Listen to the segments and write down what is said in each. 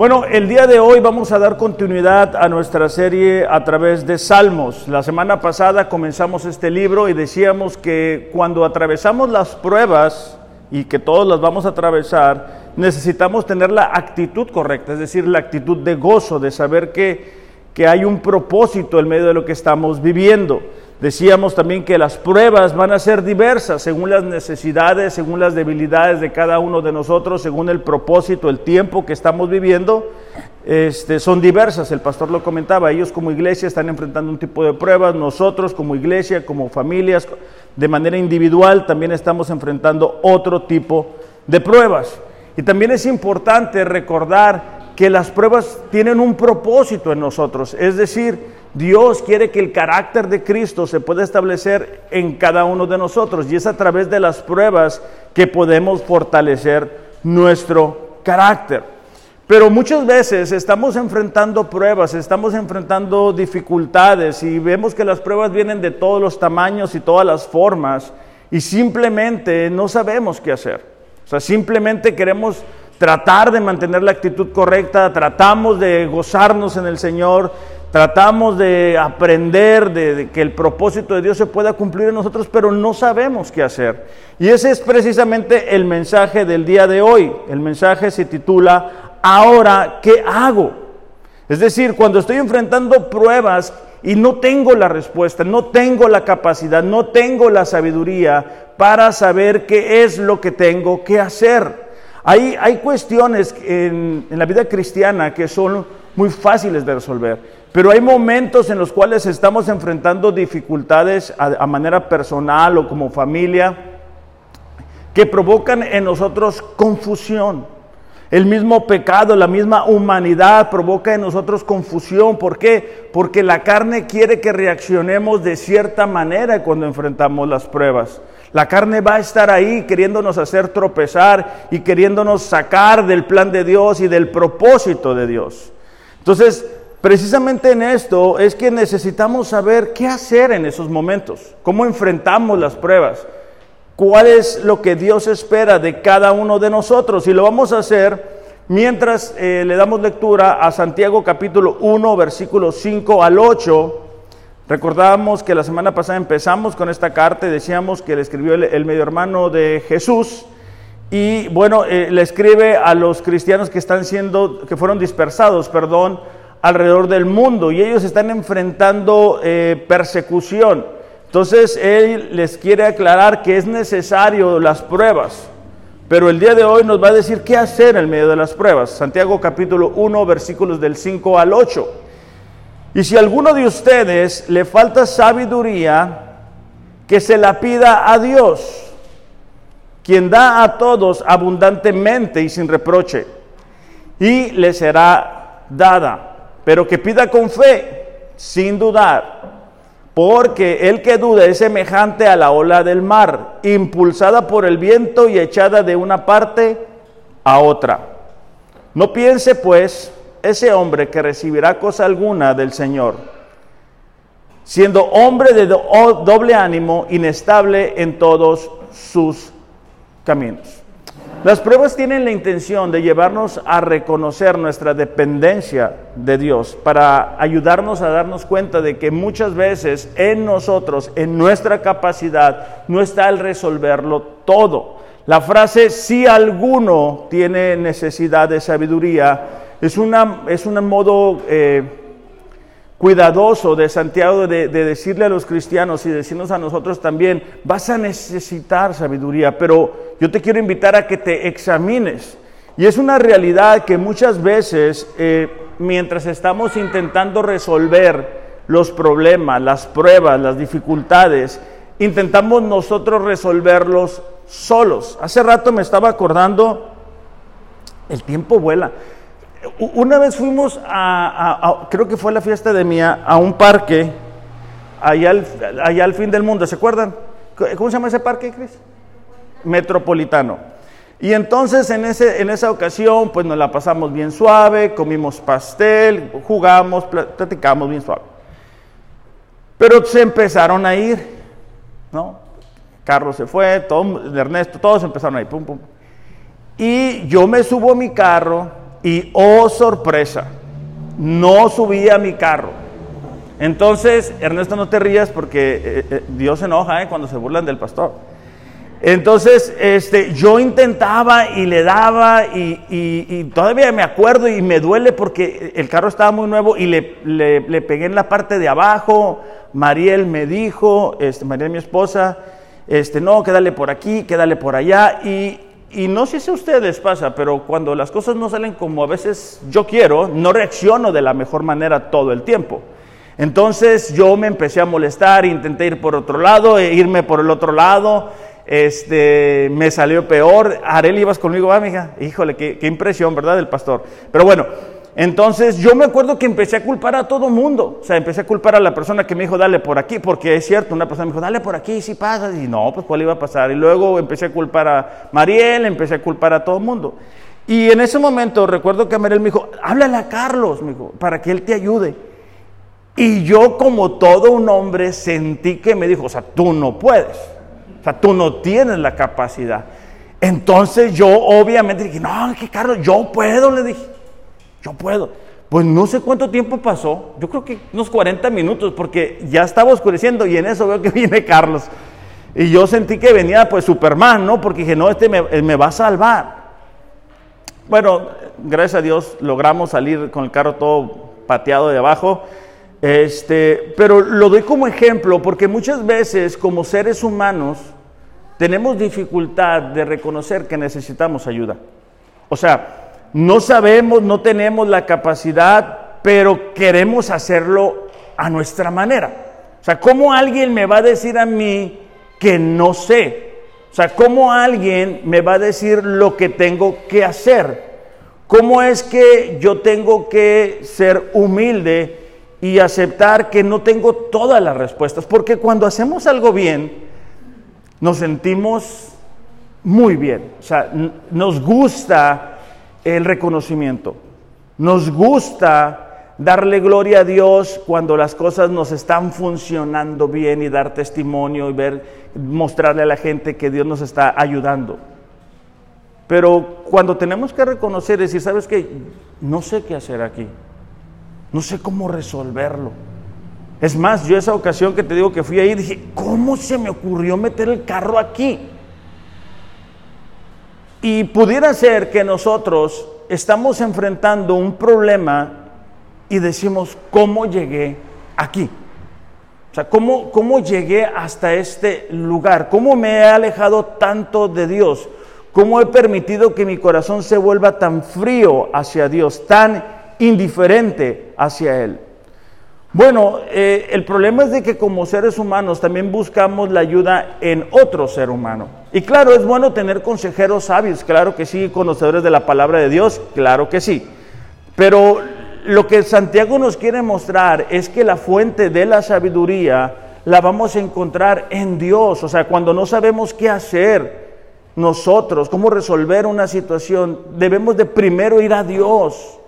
Bueno, el día de hoy vamos a dar continuidad a nuestra serie a través de Salmos. La semana pasada comenzamos este libro y decíamos que cuando atravesamos las pruebas, y que todos las vamos a atravesar, necesitamos tener la actitud correcta, es decir, la actitud de gozo, de saber que, que hay un propósito en medio de lo que estamos viviendo. Decíamos también que las pruebas van a ser diversas según las necesidades, según las debilidades de cada uno de nosotros, según el propósito, el tiempo que estamos viviendo. Este, son diversas, el pastor lo comentaba, ellos como iglesia están enfrentando un tipo de pruebas, nosotros como iglesia, como familias, de manera individual también estamos enfrentando otro tipo de pruebas. Y también es importante recordar que las pruebas tienen un propósito en nosotros, es decir, Dios quiere que el carácter de Cristo se pueda establecer en cada uno de nosotros y es a través de las pruebas que podemos fortalecer nuestro carácter. Pero muchas veces estamos enfrentando pruebas, estamos enfrentando dificultades y vemos que las pruebas vienen de todos los tamaños y todas las formas y simplemente no sabemos qué hacer. O sea, simplemente queremos tratar de mantener la actitud correcta, tratamos de gozarnos en el Señor, Tratamos de aprender de, que el propósito de Dios se pueda cumplir en nosotros, pero no sabemos qué hacer. Y ese es precisamente el mensaje del día de hoy. El mensaje se titula, ahora, ¿qué hago? Es decir, cuando estoy enfrentando pruebas y no tengo la respuesta, no tengo la capacidad, no tengo la sabiduría para saber qué es lo que tengo que hacer. Hay, hay cuestiones en, en la vida cristiana que son muy fáciles de resolver. Pero hay momentos en los cuales estamos enfrentando dificultades a, manera personal o como familia que provocan en nosotros confusión. El mismo pecado, la misma humanidad provoca en nosotros confusión. ¿Por qué? Porque la carne quiere que reaccionemos de cierta manera cuando enfrentamos las pruebas. La carne va a estar ahí queriéndonos hacer tropezar y queriéndonos sacar del plan de Dios y del propósito de Dios. Entonces, Precisamente en esto es que necesitamos saber qué hacer en esos momentos, cómo enfrentamos las pruebas, cuál es lo que Dios espera de cada uno de nosotros. Y lo vamos a hacer mientras eh, le damos lectura a Santiago capítulo 1, versículos 5 al 8. Recordábamos que la semana pasada empezamos con esta carta y decíamos que le escribió el, medio hermano de Jesús. Y bueno, eh, le escribe a los cristianos que están siendo, que fueron dispersados, perdón, alrededor del mundo y ellos están enfrentando eh, persecución. Entonces Él les quiere aclarar que es necesario las pruebas, pero el día de hoy nos va a decir qué hacer en medio de las pruebas. Santiago capítulo 1 versículos del 5 al 8. Y si a alguno de ustedes le falta sabiduría, que se la pida a Dios, quien da a todos abundantemente y sin reproche, y le será dada pero que pida con fe, sin dudar, porque el que duda es semejante a la ola del mar, impulsada por el viento y echada de una parte a otra. No piense pues ese hombre que recibirá cosa alguna del Señor, siendo hombre de doble ánimo, inestable en todos sus caminos. Las pruebas tienen la intención de llevarnos a reconocer nuestra dependencia de Dios, para ayudarnos a darnos cuenta de que muchas veces en nosotros, en nuestra capacidad, no está el resolverlo todo. La frase si alguno tiene necesidad de sabiduría es, una, es un modo... Eh, cuidadoso de Santiago de, decirle a los cristianos y decirnos a nosotros también, vas a necesitar sabiduría, pero yo te quiero invitar a que te examines. Y es una realidad que muchas veces, eh, mientras estamos intentando resolver los problemas, las pruebas, las dificultades, intentamos nosotros resolverlos solos. Hace rato me estaba acordando, el tiempo vuela. Una vez fuimos a, creo que fue la fiesta de Mía, a un parque allá al, allá al fin del mundo, ¿se acuerdan? ¿Cómo se llama ese parque, Cris? Metropolitano. Y entonces en, ese, en esa ocasión, pues nos la pasamos bien suave, comimos pastel, jugamos, platicamos bien suave. Pero se empezaron a ir, ¿no? Carlos se fue, todo, Ernesto, todos empezaron a ir, pum, pum. Y yo me subo a mi carro Y oh sorpresa, no subí a mi carro. Entonces, Ernesto, no te rías porque eh, eh, Dios se enoja cuando se burlan del pastor. Entonces, este, yo intentaba y le daba y, todavía me acuerdo y me duele porque el carro estaba muy nuevo y le, le, pegué en la parte de abajo. Mariel me dijo, este, Mariel mi esposa, este, no, quédale por aquí, quédale por allá. Y, y no sé si a ustedes pasa, pero cuando las cosas no salen como a veces yo quiero, no reacciono de la mejor manera todo el tiempo. Entonces yo me empecé a molestar, intenté ir por otro lado, e irme por el otro lado este, me salió peor. Arel, ibas conmigo, va, mija. Híjole, qué, impresión, ¿verdad? Del pastor. Pero bueno, entonces yo me acuerdo que empecé a culpar a todo mundo. O sea, empecé a culpar a la persona que me dijo, dale por aquí, porque es cierto, una persona me dijo, dale por aquí, si pasa. Y no, pues cuál iba a pasar. Y luego empecé a culpar a Mariel, empecé a culpar a todo el mundo. Y en ese momento recuerdo que Mariel me dijo, háblale a Carlos, me dijo, para que él te ayude. Y yo como todo un hombre sentí que me dijo, o sea, tú no puedes. O sea, tú no tienes la capacidad. Entonces yo obviamente dije, no, que Carlos, yo puedo, le dije, yo puedo. Pues no sé cuánto tiempo pasó, yo creo que unos 40 minutos, porque ya estaba oscureciendo y en eso veo que viene Carlos. Y yo sentí que venía pues Superman, ¿no? Porque dije, no, este me, me va a salvar. Bueno, gracias a Dios logramos salir con el carro todo pateado de abajo. Este, pero lo doy como ejemplo porque muchas veces como seres humanos tenemos dificultad de reconocer que necesitamos ayuda. O sea, no sabemos, no tenemos la capacidad, pero queremos hacerlo a nuestra manera. O sea, ¿cómo alguien me va a decir a mí que no sé? O sea, ¿cómo alguien me va a decir lo que tengo que hacer? ¿Cómo es que yo tengo que ser humilde y aceptar que no tengo todas las respuestas, porque cuando hacemos algo bien, nos sentimos muy bien, o sea, nos gusta el reconocimiento, nos gusta darle gloria a Dios cuando las cosas nos están funcionando bien y dar testimonio y ver, mostrarle a la gente que Dios nos está ayudando. Pero cuando tenemos que reconocer, decir, ¿sabes qué? No sé qué hacer aquí. No sé cómo resolverlo. Es más, yo esa ocasión que te digo que fui ahí, dije, ¿cómo se me ocurrió meter el carro aquí? Y pudiera ser que nosotros estamos enfrentando un problema y decimos, ¿cómo llegué aquí? O sea, ¿cómo, ¿cómo llegué hasta este lugar? ¿Cómo me he alejado tanto de Dios? ¿Cómo he permitido que mi corazón se vuelva tan frío hacia Dios, tan indiferente hacia Él. Bueno, eh, el problema es de que como seres humanos también buscamos la ayuda en otro ser humano. Y claro, es bueno tener consejeros sabios, claro que sí, conocedores de la palabra de Dios, claro que sí. Pero lo que Santiago nos quiere mostrar es que la fuente de la sabiduría la vamos a encontrar en Dios. O sea, cuando no sabemos qué hacer nosotros, cómo resolver una situación, debemos de primero ir a Dios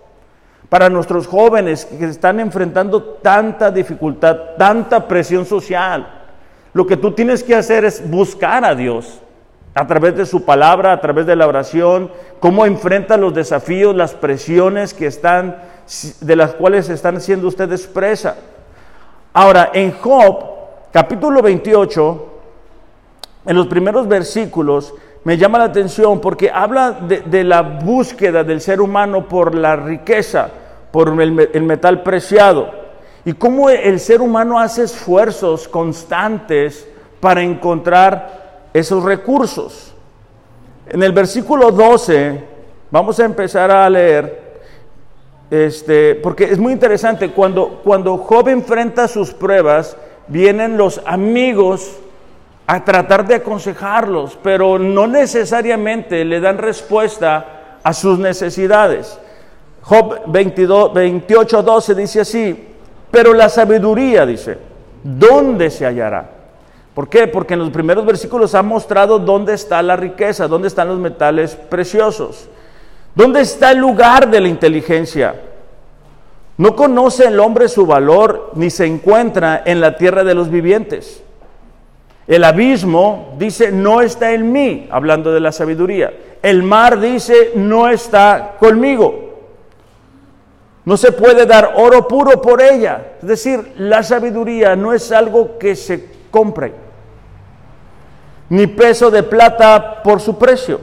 para nuestros jóvenes que están enfrentando tanta dificultad, tanta presión social. Lo que tú tienes que hacer es buscar a Dios a través de su palabra, a través de la oración, cómo enfrenta los desafíos, las presiones que están, de las cuales están siendo ustedes presa. Ahora, en Job, capítulo 28, en los primeros versículos, me llama la atención porque habla de, de la búsqueda del ser humano por la riqueza por el, metal preciado y cómo el ser humano hace esfuerzos constantes para encontrar esos recursos. En el versículo 12, vamos a empezar a leer, este, porque es muy interesante, cuando, cuando Job enfrenta sus pruebas, vienen los amigos a tratar de aconsejarlos, pero no necesariamente le dan respuesta a sus necesidades. Job 22, 28, 12 dice así, pero la sabiduría, dice, ¿dónde se hallará? ¿Por qué? Porque en los primeros versículos ha mostrado dónde está la riqueza, dónde están los metales preciosos, dónde está el lugar de la inteligencia. No conoce el hombre su valor ni se encuentra en la tierra de los vivientes. El abismo dice, no está en mí, hablando de la sabiduría. El mar dice, no está conmigo. No se puede dar oro puro por ella. Es decir, la sabiduría no es algo que se compre, ni peso de plata por su precio.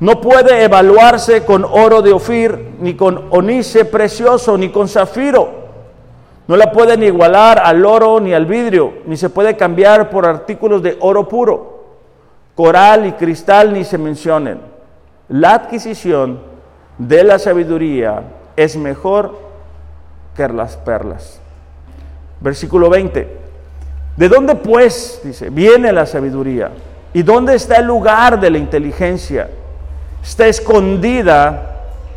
No puede evaluarse con oro de Ofir, ni con onice precioso, ni con zafiro. No la pueden igualar al oro ni al vidrio, ni se puede cambiar por artículos de oro puro. Coral y cristal ni se mencionen. La adquisición de la sabiduría es mejor que las perlas. Versículo 20. ¿De dónde pues, dice, viene la sabiduría? ¿Y dónde está el lugar de la inteligencia? Está escondida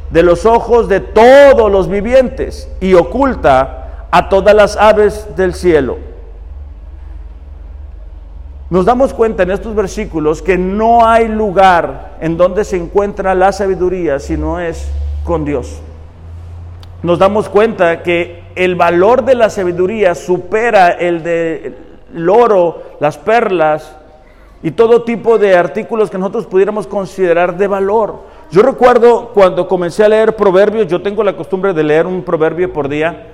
de los ojos de todos los vivientes y oculta a todas las aves del cielo. Nos damos cuenta en estos versículos que no hay lugar en donde se encuentra la sabiduría si no es con Dios nos damos cuenta que el valor de la sabiduría supera el del oro, las perlas y todo tipo de artículos que nosotros pudiéramos considerar de valor. Yo recuerdo cuando comencé a leer proverbios, yo tengo la costumbre de leer un proverbio por día,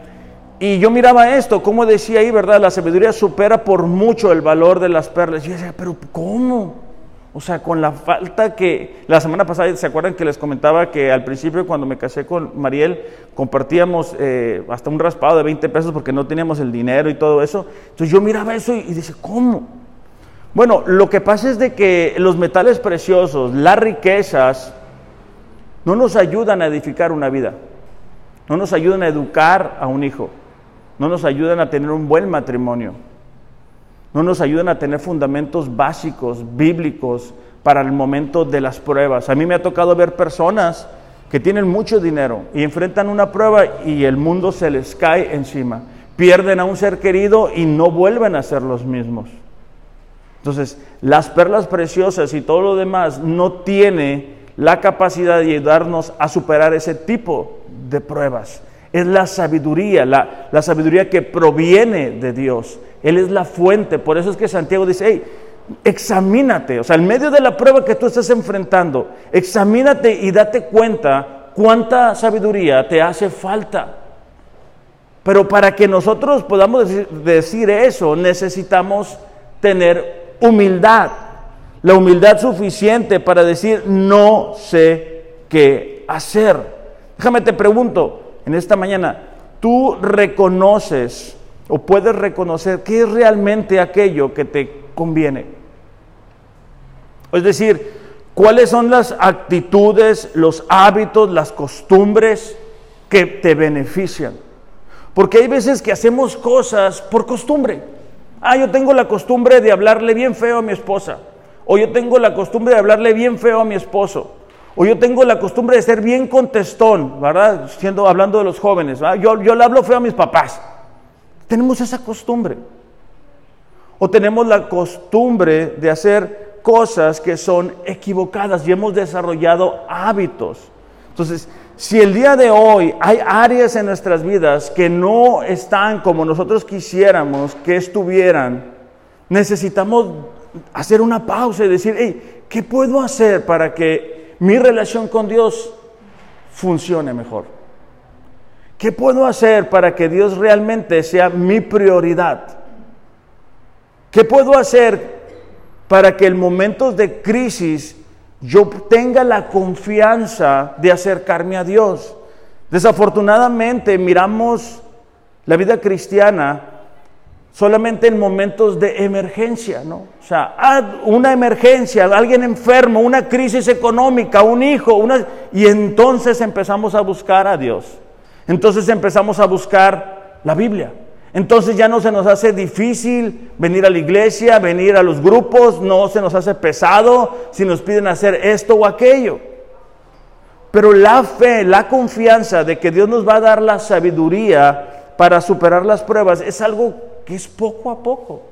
y yo miraba esto, como decía ahí, ¿verdad? La sabiduría supera por mucho el valor de las perlas. Y yo decía, pero ¿cómo? O sea, con la falta que la semana pasada, ¿se acuerdan que les comentaba que al principio cuando me casé con Mariel compartíamos eh, hasta un raspado de 20 pesos porque no teníamos el dinero y todo eso? Entonces yo miraba eso y, y ¿cómo? Bueno, lo que pasa es de que los metales preciosos, las riquezas, no nos ayudan a edificar una vida, no nos ayudan a educar a un hijo, no nos ayudan a tener un buen matrimonio no nos ayudan a tener fundamentos básicos, bíblicos, para el momento de las pruebas. A mí me ha tocado ver personas que tienen mucho dinero y enfrentan una prueba y el mundo se les cae encima. Pierden a un ser querido y no vuelven a ser los mismos. Entonces, las perlas preciosas y todo lo demás no tiene la capacidad de ayudarnos a superar ese tipo de pruebas. Es la sabiduría, la, sabiduría que proviene de Dios él es la fuente. Por eso es que Santiago dice, hey, examínate. O sea, en medio de la prueba que tú estás enfrentando, examínate y date cuenta cuánta sabiduría te hace falta. Pero para que nosotros podamos decir eso, necesitamos tener humildad. La humildad suficiente para decir, no sé qué hacer. Déjame te pregunto en esta mañana, ¿tú reconoces o puedes reconocer qué es realmente aquello que te conviene. Es decir, cuáles son las actitudes, los hábitos, las costumbres que te benefician. Porque hay veces que hacemos cosas por costumbre. Ah, yo tengo la costumbre de hablarle bien feo a mi esposa. O yo tengo la costumbre de hablarle bien feo a mi esposo. O yo tengo la costumbre de ser bien contestón, ¿verdad? Siendo, hablando de los jóvenes. Yo, yo le hablo feo a mis papás. Tenemos esa costumbre. O tenemos la costumbre de hacer cosas que son equivocadas y hemos desarrollado hábitos. Entonces, si el día de hoy hay áreas en nuestras vidas que no están como nosotros quisiéramos que estuvieran, necesitamos hacer una pausa y decir, hey, ¿qué puedo hacer para que mi relación con Dios funcione mejor? ¿Qué puedo hacer para que Dios realmente sea mi prioridad? ¿Qué puedo hacer para que en momentos de crisis yo tenga la confianza de acercarme a Dios? Desafortunadamente miramos la vida cristiana solamente en momentos de emergencia, ¿no? O sea, una emergencia, alguien enfermo, una crisis económica, un hijo, y entonces empezamos a buscar a Dios. Entonces empezamos a buscar la Biblia. Entonces ya no se nos hace difícil venir a la iglesia, venir a los grupos, no se nos hace pesado si nos piden hacer esto o aquello. Pero la fe, la confianza de que Dios nos va a dar la sabiduría para superar las pruebas es algo que es poco a poco.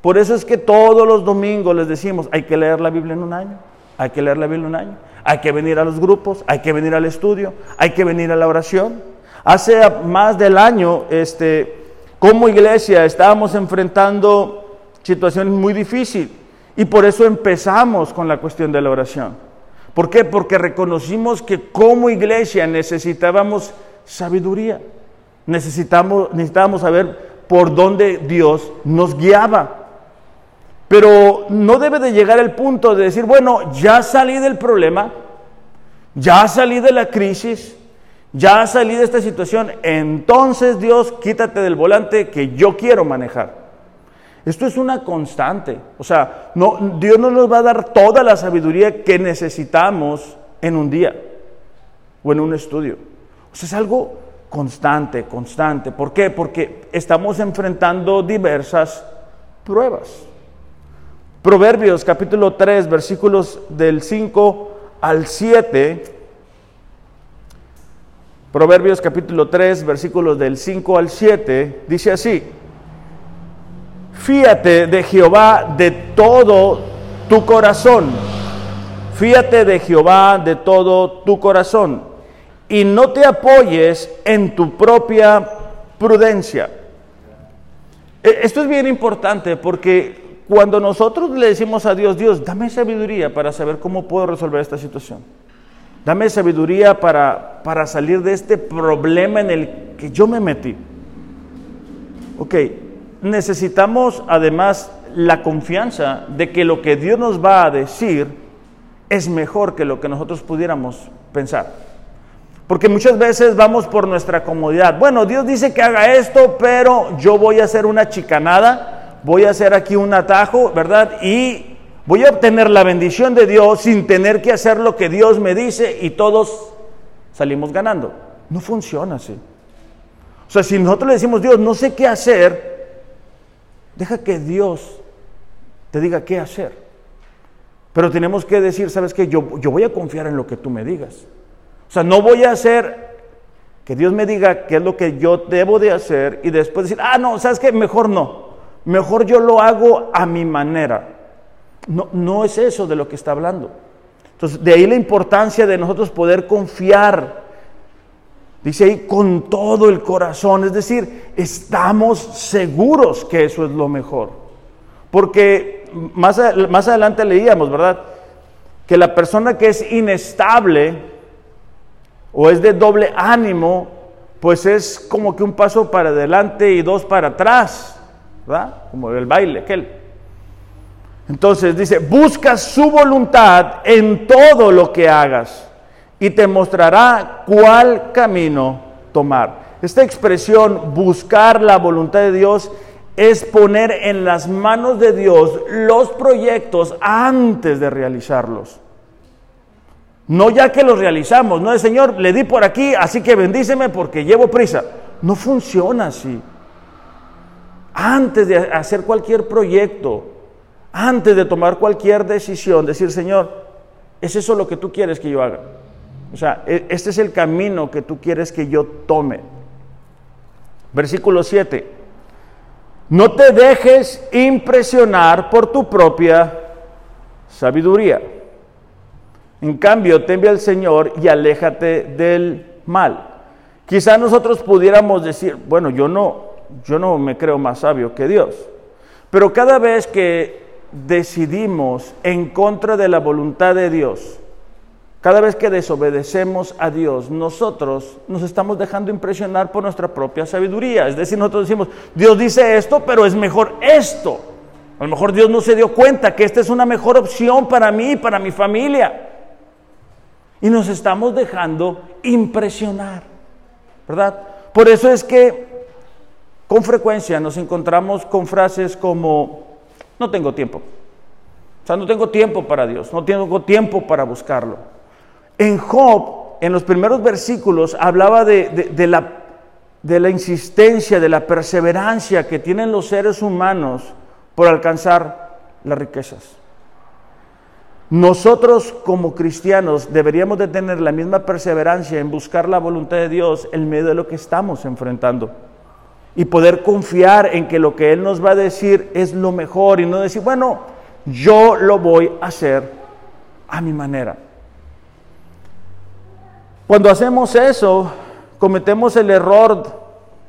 Por eso es que todos los domingos les decimos, hay que leer la Biblia en un año, hay que leer la Biblia en un año hay que venir a los grupos, hay que venir al estudio, hay que venir a la oración. Hace más del año, este, como iglesia estábamos enfrentando situaciones muy difíciles y por eso empezamos con la cuestión de la oración. ¿Por qué? Porque reconocimos que como iglesia necesitábamos sabiduría. Necesitamos, necesitábamos saber por dónde Dios nos guiaba. Pero no debe de llegar el punto de decir, bueno, ya salí del problema, ya salí de la crisis, ya salí de esta situación, entonces Dios quítate del volante que yo quiero manejar. Esto es una constante. O sea, Dios no nos va a dar toda la sabiduría que necesitamos en un día o en un estudio. O sea, es algo constante, constante. ¿Por qué? Porque estamos enfrentando diversas pruebas. Proverbios capítulo 3, versículos del 5 al 7. Proverbios capítulo 3, versículos del 5 al 7, dice así, fíate de Jehová de todo tu corazón, fíate de Jehová de todo tu corazón y no te apoyes en tu propia prudencia. E, esto es bien importante porque cuando nosotros le decimos a Dios, Dios, dame sabiduría para saber cómo puedo resolver esta situación. Dame sabiduría para, para salir de este problema en el que yo me metí. Ok, necesitamos además la confianza de que lo que Dios nos va a decir es mejor que lo que nosotros pudiéramos pensar. Porque muchas veces vamos por nuestra comodidad. Bueno, Dios dice que haga esto, pero yo voy a hacer una chicanada, voy a hacer aquí un atajo, ¿verdad? Y voy a obtener la bendición de Dios sin tener que hacer lo que Dios me dice y todos salimos ganando. No funciona así. O sea, si nosotros le decimos, Dios, no sé qué hacer, deja que Dios te diga qué hacer. Pero tenemos que decir, ¿sabes qué? Yo, yo voy a confiar en lo que tú me digas. O sea, no voy a hacer que Dios me diga qué es lo que yo debo de hacer y después decir, ah, no, ¿sabes qué? Mejor no. Mejor yo lo hago a mi manera. No, no es eso de lo que está hablando. Entonces, de ahí la importancia de nosotros poder confiar. Dice ahí con todo el corazón, es decir, estamos seguros que eso es lo mejor. Porque más, más adelante leíamos, ¿verdad? Que la persona que es inestable, o es de doble ánimo, pues es como que un paso para adelante y dos para atrás, ¿verdad? Como el baile, aquel. Entonces dice, busca su voluntad en todo lo que hagas y te mostrará cuál camino tomar. Esta expresión, buscar la voluntad de Dios, es poner en las manos de Dios los proyectos antes de realizarlos. No ya que los realizamos, no es Señor, le di por aquí, así que bendíceme porque llevo prisa. No funciona así. Antes de hacer cualquier proyecto, antes de tomar cualquier decisión, decir, Señor, ¿es eso lo que tú quieres que yo haga? O sea, e, este es el camino que tú quieres que yo tome. Versículo 7. No te dejes impresionar por tu propia sabiduría en cambio, teme al Señor y aléjate del mal. Quizá nosotros pudiéramos decir, bueno, yo no, yo no me creo más sabio que Dios. Pero cada vez que decidimos en contra de la voluntad de Dios, cada vez que desobedecemos a Dios, nosotros nos estamos dejando impresionar por nuestra propia sabiduría. Es decir, nosotros decimos, Dios dice esto, pero es mejor esto. A lo mejor Dios no se dio cuenta que esta es una mejor opción para mí y para mi familia. Y nos estamos dejando impresionar, ¿verdad? Por eso es que con frecuencia nos encontramos con frases como, no tengo tiempo. O sea, no tengo tiempo para Dios, no tengo tiempo para buscarlo. En Job, en los primeros versículos, hablaba de, la, de la insistencia, de la perseverancia que tienen los seres humanos por alcanzar las riquezas. Nosotros como cristianos deberíamos de tener la misma perseverancia en buscar la voluntad de Dios en medio de lo que estamos enfrentando y poder confiar en que lo que Él nos va a decir es lo mejor y no decir, bueno, yo lo voy a hacer a mi manera. Cuando hacemos eso, cometemos el error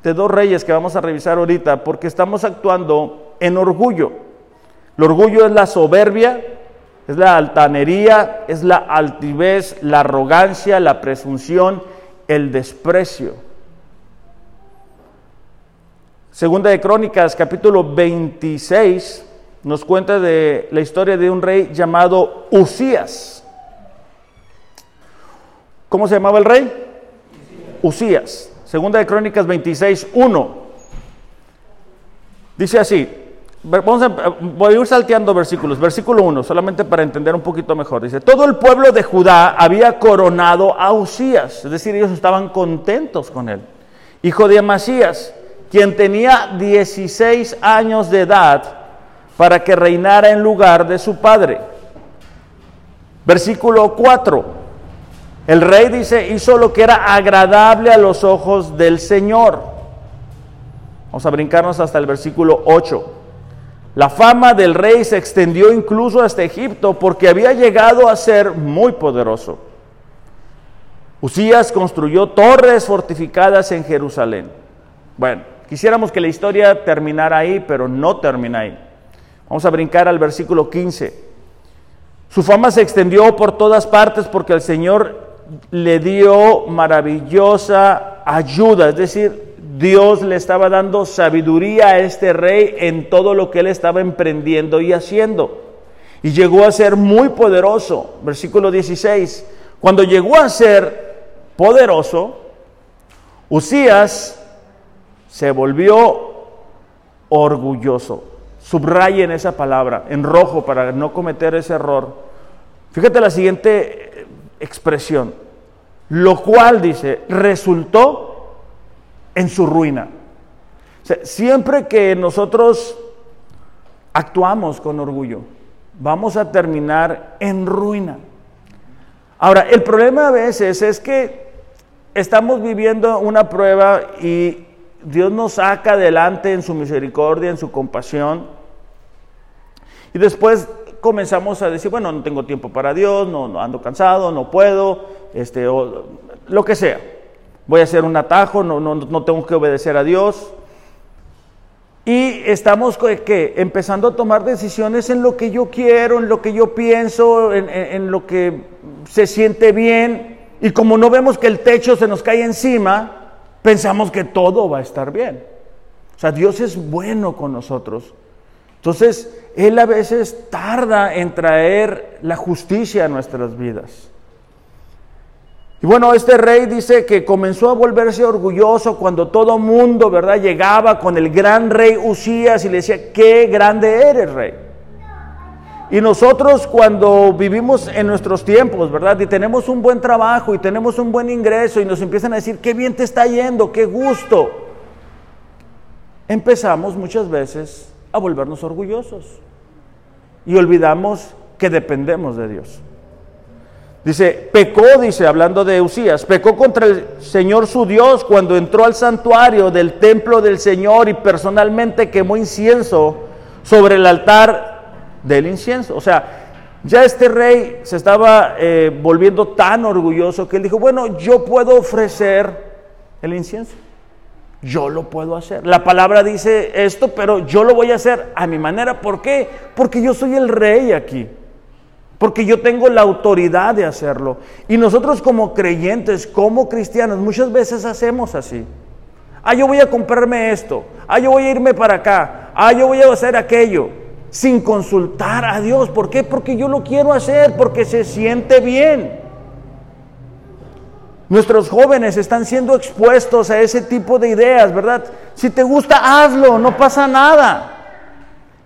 de dos reyes que vamos a revisar ahorita, porque estamos actuando en orgullo. El orgullo es la soberbia es la altanería, es la altivez, la arrogancia, la presunción, el desprecio. Segunda de Crónicas, capítulo 26, nos cuenta de la historia de un rey llamado Usías. ¿Cómo se llamaba el rey? Usías. Segunda de Crónicas 26, 1. Dice así, Vamos a, voy a ir salteando versículos. Versículo 1, solamente para entender un poquito mejor. Dice, todo el pueblo de Judá había coronado a Usías, es decir, ellos estaban contentos con él. Hijo de Amasías, quien tenía 16 años de edad para que reinara en lugar de su padre. Versículo 4. El rey dice, hizo lo que era agradable a los ojos del Señor. Vamos a brincarnos hasta el versículo 8. La fama del rey se extendió incluso hasta Egipto porque había llegado a ser muy poderoso. Usías construyó torres fortificadas en Jerusalén. Bueno, quisiéramos que la historia terminara ahí, pero no termina ahí. Vamos a brincar al versículo 15. Su fama se extendió por todas partes porque el Señor le dio maravillosa ayuda, es decir, Dios le estaba dando sabiduría a este rey en todo lo que él estaba emprendiendo y haciendo. Y llegó a ser muy poderoso. Versículo 16. Cuando llegó a ser poderoso, Usías se volvió orgulloso. Subrayen esa palabra en rojo para no cometer ese error. Fíjate la siguiente expresión. Lo cual, dice, resultó en su ruina. siempre que nosotros actuamos con orgullo, vamos a terminar en ruina. Ahora, el problema a veces es que estamos viviendo una prueba y Dios nos saca adelante en su misericordia, en su compasión. Y después comenzamos a decir, bueno, no tengo tiempo para Dios, no, ando cansado, no puedo, este, o lo que sea voy a hacer un atajo, no, no, tengo que obedecer a Dios. Y estamos ¿qué? empezando a tomar decisiones en lo que yo quiero, en lo que yo pienso, en, en, lo que se siente bien. Y como no vemos que el techo se nos cae encima, pensamos que todo va a estar bien. O sea, Dios es bueno con nosotros. Entonces, Él a veces tarda en traer la justicia a nuestras vidas. Y bueno, este rey dice que comenzó a volverse orgulloso cuando todo mundo, ¿verdad? Llegaba con el gran rey Usías y le decía, qué grande eres, rey. Y nosotros cuando vivimos en nuestros tiempos, ¿verdad? Y tenemos un buen trabajo y tenemos un buen ingreso y nos empiezan a decir, qué bien te está yendo, qué gusto. Empezamos muchas veces a volvernos orgullosos y olvidamos que dependemos de Dios. Dice, pecó, dice, hablando de Usías, pecó contra el Señor su Dios cuando entró al santuario del templo del Señor y personalmente quemó incienso sobre el altar del incienso. O sea, ya este rey se estaba eh, volviendo tan orgulloso que él dijo, bueno, yo puedo ofrecer el incienso. Yo lo puedo hacer. La palabra dice esto, pero yo lo voy a hacer a mi manera. ¿Por qué? Porque yo soy el rey aquí porque yo tengo la autoridad de hacerlo. Y nosotros como creyentes, como cristianos, muchas veces hacemos así. Ah, yo voy a comprarme esto. Ah, yo voy a irme para acá. Ah, yo voy a hacer aquello. Sin consultar a Dios. ¿Por qué? Porque yo lo quiero hacer, porque se siente bien. Nuestros jóvenes están siendo expuestos a ese tipo de ideas, ¿verdad? Si te gusta, hazlo, no pasa nada.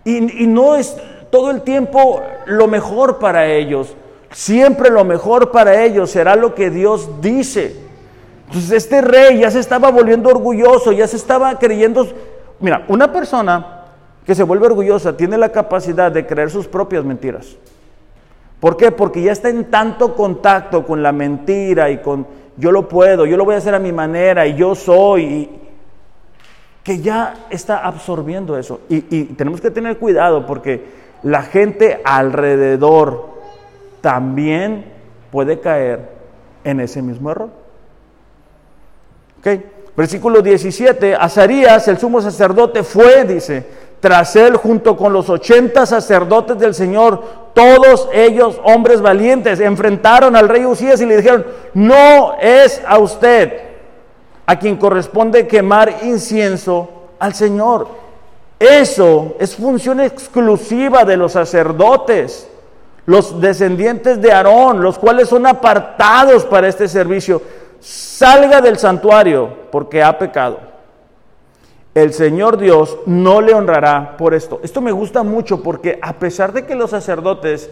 Y, y no es, todo el tiempo lo mejor para ellos. Siempre lo mejor para ellos será lo que Dios dice. Entonces este rey ya se estaba volviendo orgulloso, ya se estaba creyendo... Mira, una persona que se vuelve orgullosa tiene la capacidad de creer sus propias mentiras. ¿Por qué? Porque ya está en tanto contacto con la mentira y con yo lo puedo, yo lo voy a hacer a mi manera y yo soy, que ya está absorbiendo eso. Y, tenemos que tener cuidado porque la gente alrededor también puede caer en ese mismo error. Okay. Versículo 17, Azarías, el sumo sacerdote, fue, dice, tras él junto con los 80 sacerdotes del Señor, todos ellos hombres valientes, enfrentaron al rey Usías y le dijeron, no es a usted a quien corresponde quemar incienso al Señor. Eso es función exclusiva de los sacerdotes, los descendientes de Aarón, los cuales son apartados para este servicio. Salga del santuario porque ha pecado. El Señor Dios no le honrará por esto. Esto me gusta mucho porque a pesar de que los sacerdotes,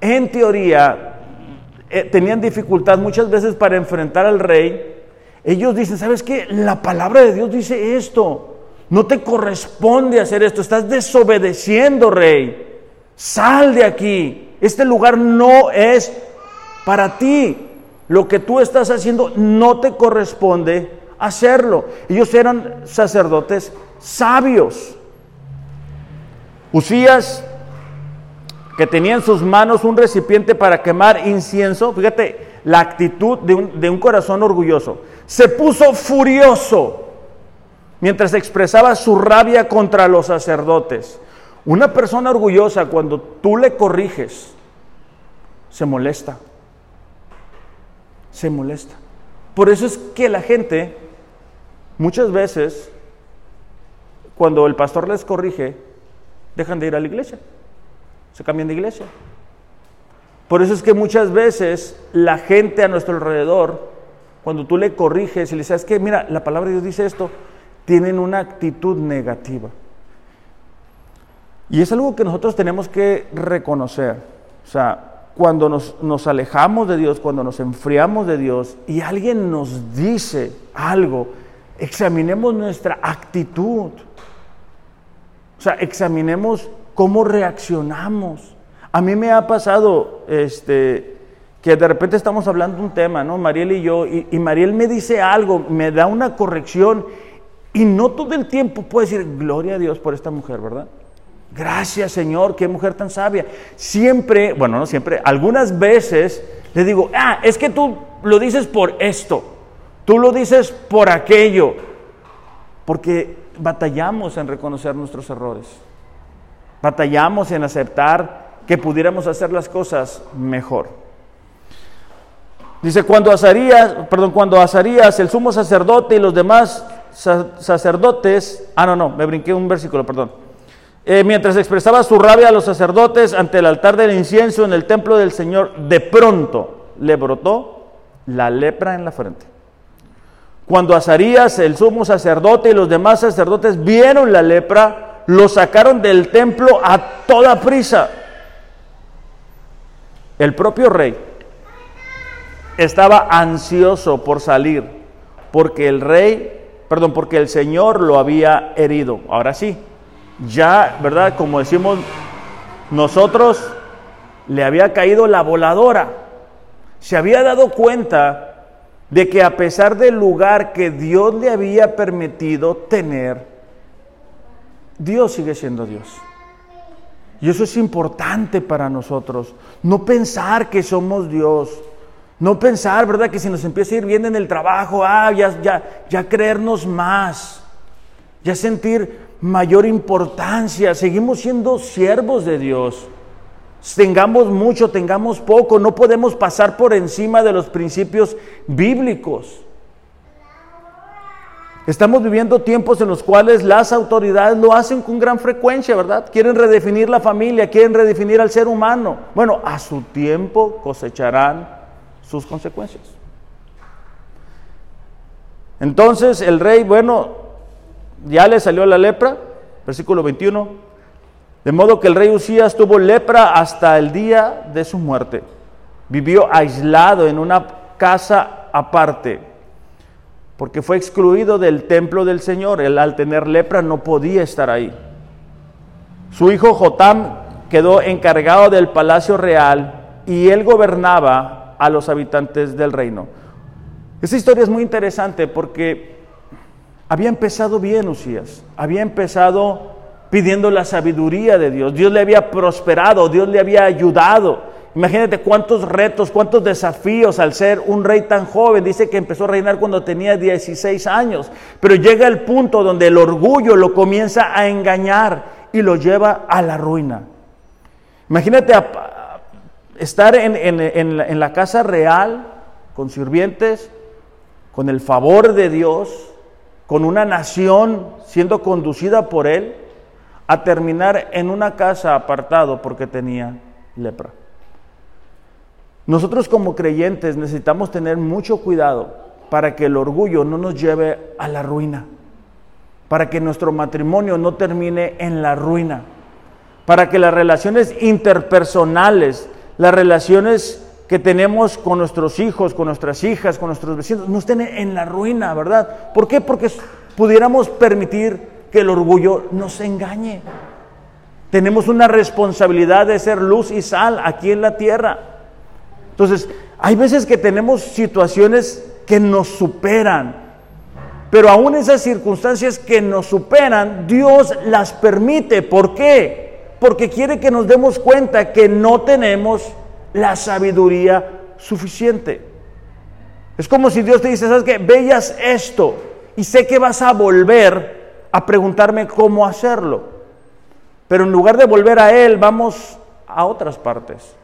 en teoría, eh, tenían dificultad muchas veces para enfrentar al rey, ellos dicen, ¿sabes qué? La palabra de Dios dice esto. No te corresponde hacer esto. Estás desobedeciendo, rey. Sal de aquí. Este lugar no es para ti. Lo que tú estás haciendo no te corresponde hacerlo. Ellos eran sacerdotes sabios. Usías que tenía en sus manos un recipiente para quemar incienso, fíjate la actitud de un, de un corazón orgulloso, se puso furioso mientras expresaba su rabia contra los sacerdotes. Una persona orgullosa cuando tú le corriges, se molesta, se molesta. Por eso es que la gente, muchas veces, cuando el pastor les corrige, dejan de ir a la iglesia se cambian de iglesia. Por eso es que muchas veces la gente a nuestro alrededor, cuando tú le corriges y le dices, que mira, la palabra de Dios dice esto, tienen una actitud negativa. Y es algo que nosotros tenemos que reconocer. O sea, cuando nos, nos, alejamos de Dios, cuando nos enfriamos de Dios y alguien nos dice algo, examinemos nuestra actitud. O sea, examinemos cómo reaccionamos. A mí me ha pasado este, que de repente estamos hablando de un tema, ¿no? Mariel y yo, y, Mariel me dice algo, me da una corrección, y no todo el tiempo puedo decir, gloria a Dios por esta mujer, ¿verdad? Gracias Señor, qué mujer tan sabia. Siempre, bueno, no siempre, algunas veces le digo, ah, es que tú lo dices por esto, tú lo dices por aquello, porque batallamos en reconocer nuestros errores. Batallamos en aceptar que pudiéramos hacer las cosas mejor. Dice, cuando Azarías, perdón, cuando Azarías, el sumo sacerdote y los demás sacerdotes, ah, no, no, me brinqué un versículo, perdón. Eh, mientras expresaba su rabia a los sacerdotes ante el altar del incienso en el templo del Señor, de pronto le brotó la lepra en la frente. Cuando Azarías, el sumo sacerdote y los demás sacerdotes vieron la lepra, lo sacaron del templo a toda prisa. El propio rey estaba ansioso por salir, porque el rey, perdón, porque el Señor lo había herido. Ahora sí, ya, ¿verdad? Como decimos nosotros, le había caído la voladora. Se había dado cuenta de que a pesar del lugar que Dios le había permitido tener, Dios sigue siendo Dios. Y eso es importante para nosotros. No pensar que somos Dios. No pensar, ¿verdad? Que si nos empieza a ir bien en el trabajo, ah, ya, ya, ya creernos más. Ya sentir mayor importancia. Seguimos siendo siervos de Dios. Tengamos mucho, tengamos poco. No podemos pasar por encima de los principios bíblicos. Estamos viviendo tiempos en los cuales las autoridades lo hacen con gran frecuencia, ¿verdad? Quieren redefinir la familia, quieren redefinir al ser humano. Bueno, a su tiempo cosecharán sus consecuencias. Entonces el rey, bueno, ya le salió la lepra, versículo 21, de modo que el rey Usías tuvo lepra hasta el día de su muerte. Vivió aislado en una casa aparte porque fue excluido del templo del Señor. Él al tener lepra no podía estar ahí. Su hijo Jotam quedó encargado del palacio real y él gobernaba a los habitantes del reino. Esta historia es muy interesante porque había empezado bien Usías, había empezado pidiendo la sabiduría de Dios, Dios le había prosperado, Dios le había ayudado, Imagínate cuántos retos, cuántos desafíos al ser un rey tan joven. Dice que empezó a reinar cuando tenía 16 años, pero llega el punto donde el orgullo lo comienza a engañar y lo lleva a la ruina. Imagínate estar en, en la casa real con sirvientes, con el favor de Dios, con una nación siendo conducida por él, a terminar en una casa apartado porque tenía lepra. Nosotros como creyentes necesitamos tener mucho cuidado para que el orgullo no nos lleve a la ruina, para que nuestro matrimonio no termine en la ruina, para que las relaciones interpersonales, las relaciones que tenemos con nuestros hijos, con nuestras hijas, con nuestros vecinos, no estén en la ruina, ¿verdad? ¿Por qué? Porque pudiéramos permitir que el orgullo nos engañe. Tenemos una responsabilidad de ser luz y sal aquí en la tierra. Entonces, hay veces que tenemos situaciones que nos superan, pero aún esas circunstancias que nos superan, Dios las permite. ¿Por qué? Porque quiere que nos demos cuenta que no tenemos la sabiduría suficiente. Es como si Dios te dice, ¿sabes qué? Veas esto y sé que vas a volver a preguntarme cómo hacerlo. Pero en lugar de volver a Él, vamos a otras partes.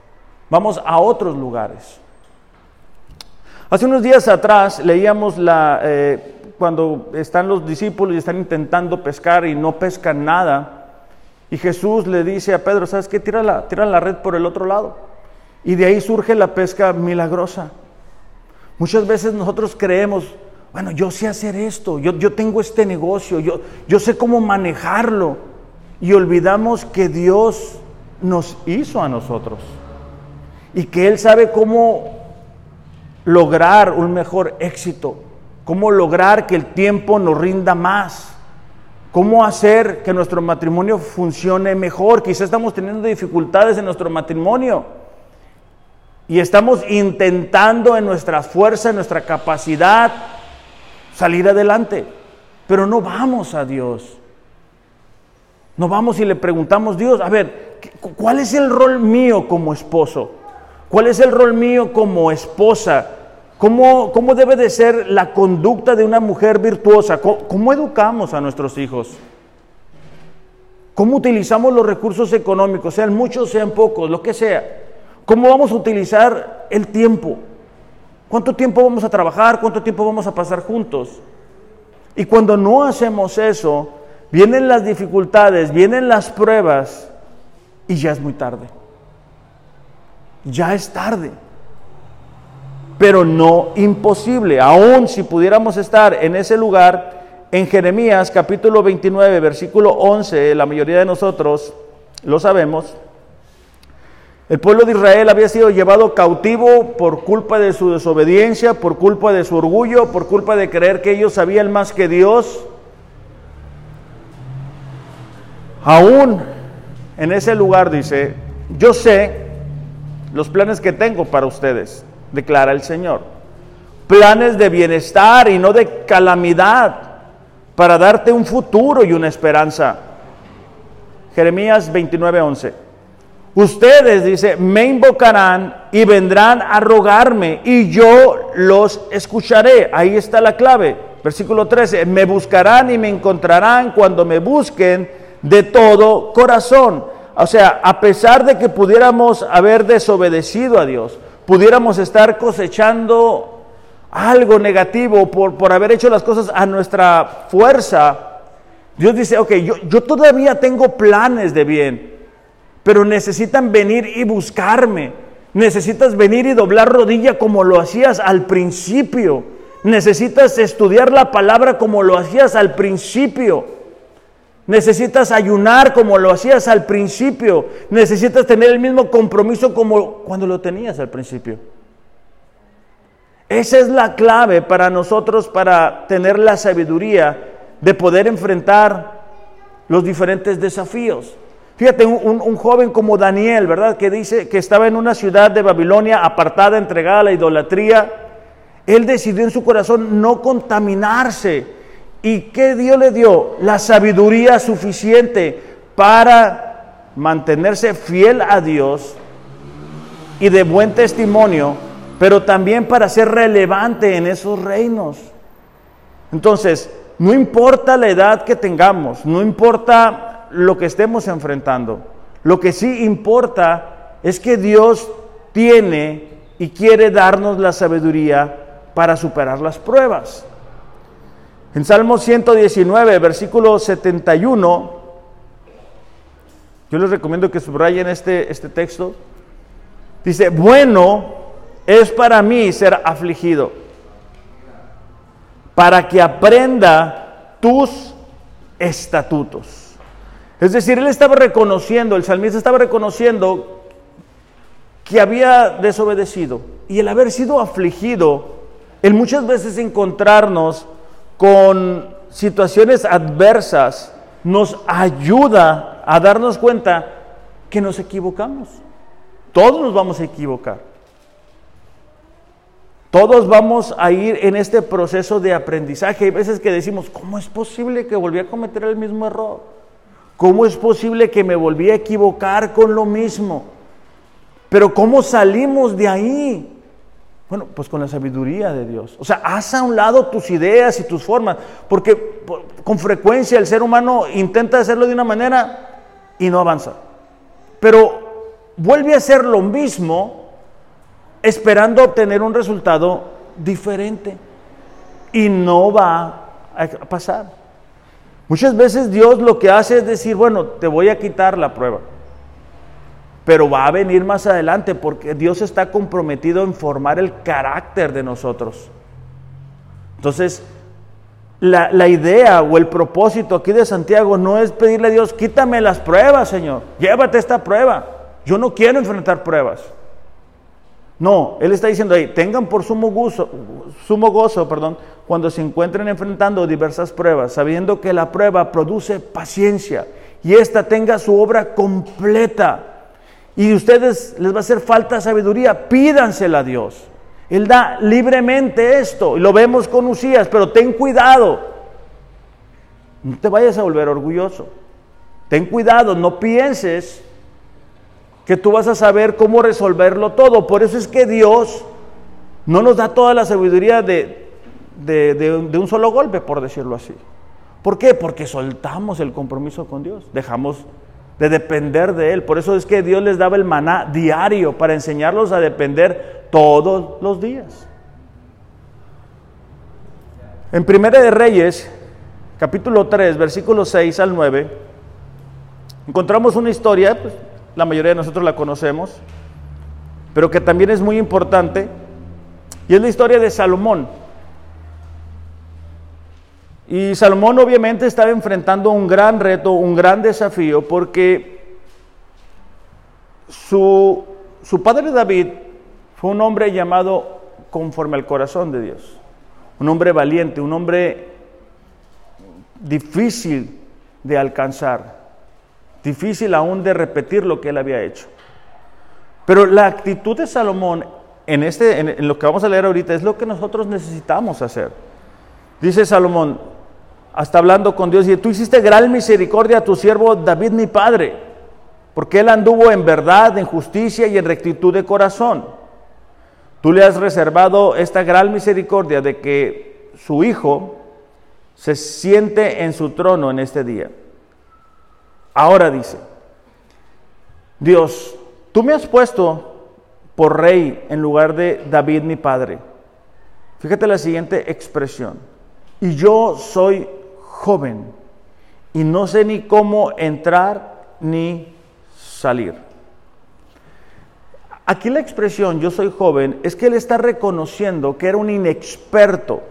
Vamos a otros lugares. Hace unos días atrás leíamos la, eh, cuando están los discípulos y están intentando pescar y no pescan nada. Y Jesús le dice a Pedro, ¿sabes qué? Tira la, tira la red por el otro lado. Y de ahí surge la pesca milagrosa. Muchas veces nosotros creemos, bueno, yo sé hacer esto, yo, yo tengo este negocio, yo, yo sé cómo manejarlo. Y olvidamos que Dios nos hizo a nosotros y que Él sabe cómo lograr un mejor éxito, cómo lograr que el tiempo nos rinda más, cómo hacer que nuestro matrimonio funcione mejor. Quizá estamos teniendo dificultades en nuestro matrimonio y estamos intentando en nuestra fuerza, en nuestra capacidad, salir adelante, pero no vamos a Dios. No vamos y le preguntamos, Dios, a ver, ¿cuál es el rol mío como esposo? ¿Cuál es el rol mío como esposa? ¿Cómo, cómo debe de ser la conducta de una mujer virtuosa? ¿Cómo, educamos a nuestros hijos? ¿Cómo utilizamos los recursos económicos, sean muchos, sean pocos, lo que sea? ¿Cómo vamos a utilizar el tiempo? ¿Cuánto tiempo vamos a trabajar? ¿Cuánto tiempo vamos a pasar juntos? Y cuando no hacemos eso, vienen las dificultades, vienen las pruebas y ya es muy tarde ya es tarde. Pero no imposible. Aún si pudiéramos estar en ese lugar, en Jeremías capítulo 29, versículo 11, la mayoría de nosotros lo sabemos, el pueblo de Israel había sido llevado cautivo por culpa de su desobediencia, por culpa de su orgullo, por culpa de creer que ellos sabían más que Dios. Aún en ese lugar dice, yo sé los planes que tengo para ustedes, declara el Señor. Planes de bienestar y no de calamidad, para darte un futuro y una esperanza. Jeremías 29:11. Ustedes, dice, me invocarán y vendrán a rogarme y yo los escucharé. Ahí está la clave. Versículo 13, me buscarán y me encontrarán cuando me busquen de todo corazón. O sea, a pesar de que pudiéramos haber desobedecido a Dios, pudiéramos estar cosechando algo negativo por, por haber hecho las cosas a nuestra fuerza, Dios dice, ok, yo, yo todavía tengo planes de bien, pero necesitan venir y buscarme. Necesitas venir y doblar rodilla como lo hacías al principio. Necesitas estudiar la palabra como lo hacías al principio. Necesitas ayunar como lo hacías al principio. Necesitas tener el mismo compromiso como cuando lo tenías al principio. Esa es la clave para nosotros para tener la sabiduría de poder enfrentar los diferentes desafíos. Fíjate, un, joven como Daniel, ¿verdad? Que dice que estaba en una ciudad de Babilonia apartada, entregada a la idolatría. Él decidió en su corazón no contaminarse ¿Y qué Dios le dio? La sabiduría suficiente para mantenerse fiel a Dios y de buen testimonio, pero también para ser relevante en esos reinos. Entonces, no importa la edad que tengamos, no importa lo que estemos enfrentando, lo que sí importa es que Dios tiene y quiere darnos la sabiduría para superar las pruebas. En Salmo 119, versículo 71, yo les recomiendo que subrayen este, este texto. Dice, bueno es para mí ser afligido, para que aprenda tus estatutos. Es decir, él estaba reconociendo, el salmista estaba reconociendo que había desobedecido y el haber sido afligido, el muchas veces encontrarnos con situaciones adversas, nos ayuda a darnos cuenta que nos equivocamos. Todos nos vamos a equivocar. Todos vamos a ir en este proceso de aprendizaje. Hay veces que decimos, ¿cómo es posible que volví a cometer el mismo error? ¿Cómo es posible que me volví a equivocar con lo mismo? Pero ¿cómo salimos de ahí? Bueno, pues con la sabiduría de Dios. O sea, haz a un lado tus ideas y tus formas, porque con frecuencia el ser humano intenta hacerlo de una manera y no avanza. Pero vuelve a hacer lo mismo esperando obtener un resultado diferente y no va a pasar. Muchas veces Dios lo que hace es decir, bueno, te voy a quitar la prueba pero va a venir más adelante porque Dios está comprometido en formar el carácter de nosotros. Entonces, la, la, idea o el propósito aquí de Santiago no es pedirle a Dios, quítame las pruebas, Señor, llévate esta prueba. Yo no quiero enfrentar pruebas. No, Él está diciendo ahí, tengan por sumo gozo, sumo gozo perdón, cuando se encuentren enfrentando diversas pruebas, sabiendo que la prueba produce paciencia y ésta tenga su obra completa y ustedes les va a hacer falta sabiduría, pídansela a Dios. Él da libremente esto, y lo vemos con Usías, pero ten cuidado. No te vayas a volver orgulloso. Ten cuidado, no pienses que tú vas a saber cómo resolverlo todo. Por eso es que Dios no nos da toda la sabiduría de, de, de un solo golpe, por decirlo así. ¿Por qué? Porque soltamos el compromiso con Dios, dejamos de depender de Él. Por eso es que Dios les daba el maná diario para enseñarlos a depender todos los días. En Primera de Reyes, capítulo 3, versículos 6 al 9, encontramos una historia, pues, la mayoría de nosotros la conocemos, pero que también es muy importante, y es la historia de Salomón. Y Salomón obviamente estaba enfrentando un gran reto, un gran desafío, porque su, su padre David fue un hombre llamado conforme al corazón de Dios, un hombre valiente, un hombre difícil de alcanzar, difícil aún de repetir lo que él había hecho. Pero la actitud de Salomón en, este, en lo que vamos a leer ahorita es lo que nosotros necesitamos hacer. Dice Salomón, hasta hablando con Dios, y tú hiciste gran misericordia a tu siervo David mi padre, porque él anduvo en verdad, en justicia y en rectitud de corazón. Tú le has reservado esta gran misericordia de que su hijo se siente en su trono en este día. Ahora dice, Dios, tú me has puesto por rey en lugar de David mi padre. Fíjate la siguiente expresión. Y yo soy joven y no sé ni cómo entrar ni salir. Aquí la expresión yo soy joven es que él está reconociendo que era un inexperto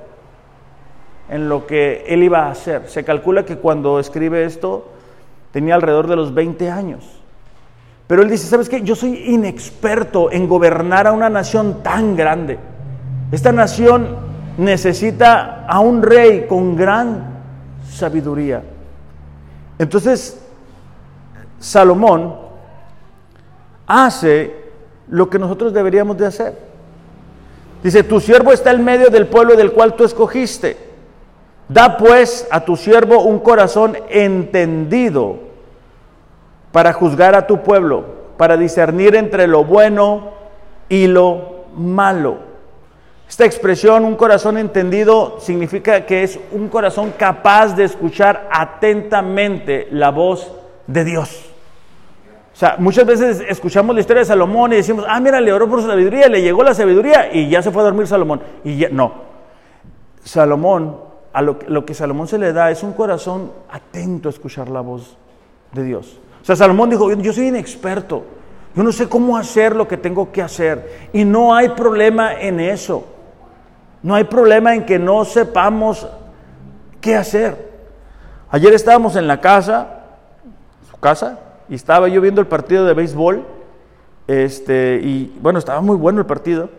en lo que él iba a hacer. Se calcula que cuando escribe esto tenía alrededor de los 20 años. Pero él dice, ¿sabes qué? Yo soy inexperto en gobernar a una nación tan grande. Esta nación necesita a un rey con gran sabiduría. Entonces, Salomón hace lo que nosotros deberíamos de hacer. Dice, tu siervo está en medio del pueblo del cual tú escogiste. Da pues a tu siervo un corazón entendido para juzgar a tu pueblo, para discernir entre lo bueno y lo malo. Esta expresión, un corazón entendido, significa que es un corazón capaz de escuchar atentamente la voz de Dios. O sea, muchas veces escuchamos la historia de Salomón y decimos, ah, mira, le oró por su sabiduría, le llegó la sabiduría y ya se fue a dormir Salomón. Y no. Salomón a lo, lo que Salomón se le da es un corazón atento a escuchar la voz de Dios. O sea, Salomón dijo, yo soy inexperto, yo no sé cómo hacer lo que tengo que hacer. Y no hay problema en eso. No hay problema en que no sepamos qué hacer. Ayer estábamos en la casa, su casa, y estaba yo viendo el partido de béisbol. Este, y bueno, estaba muy bueno el partido.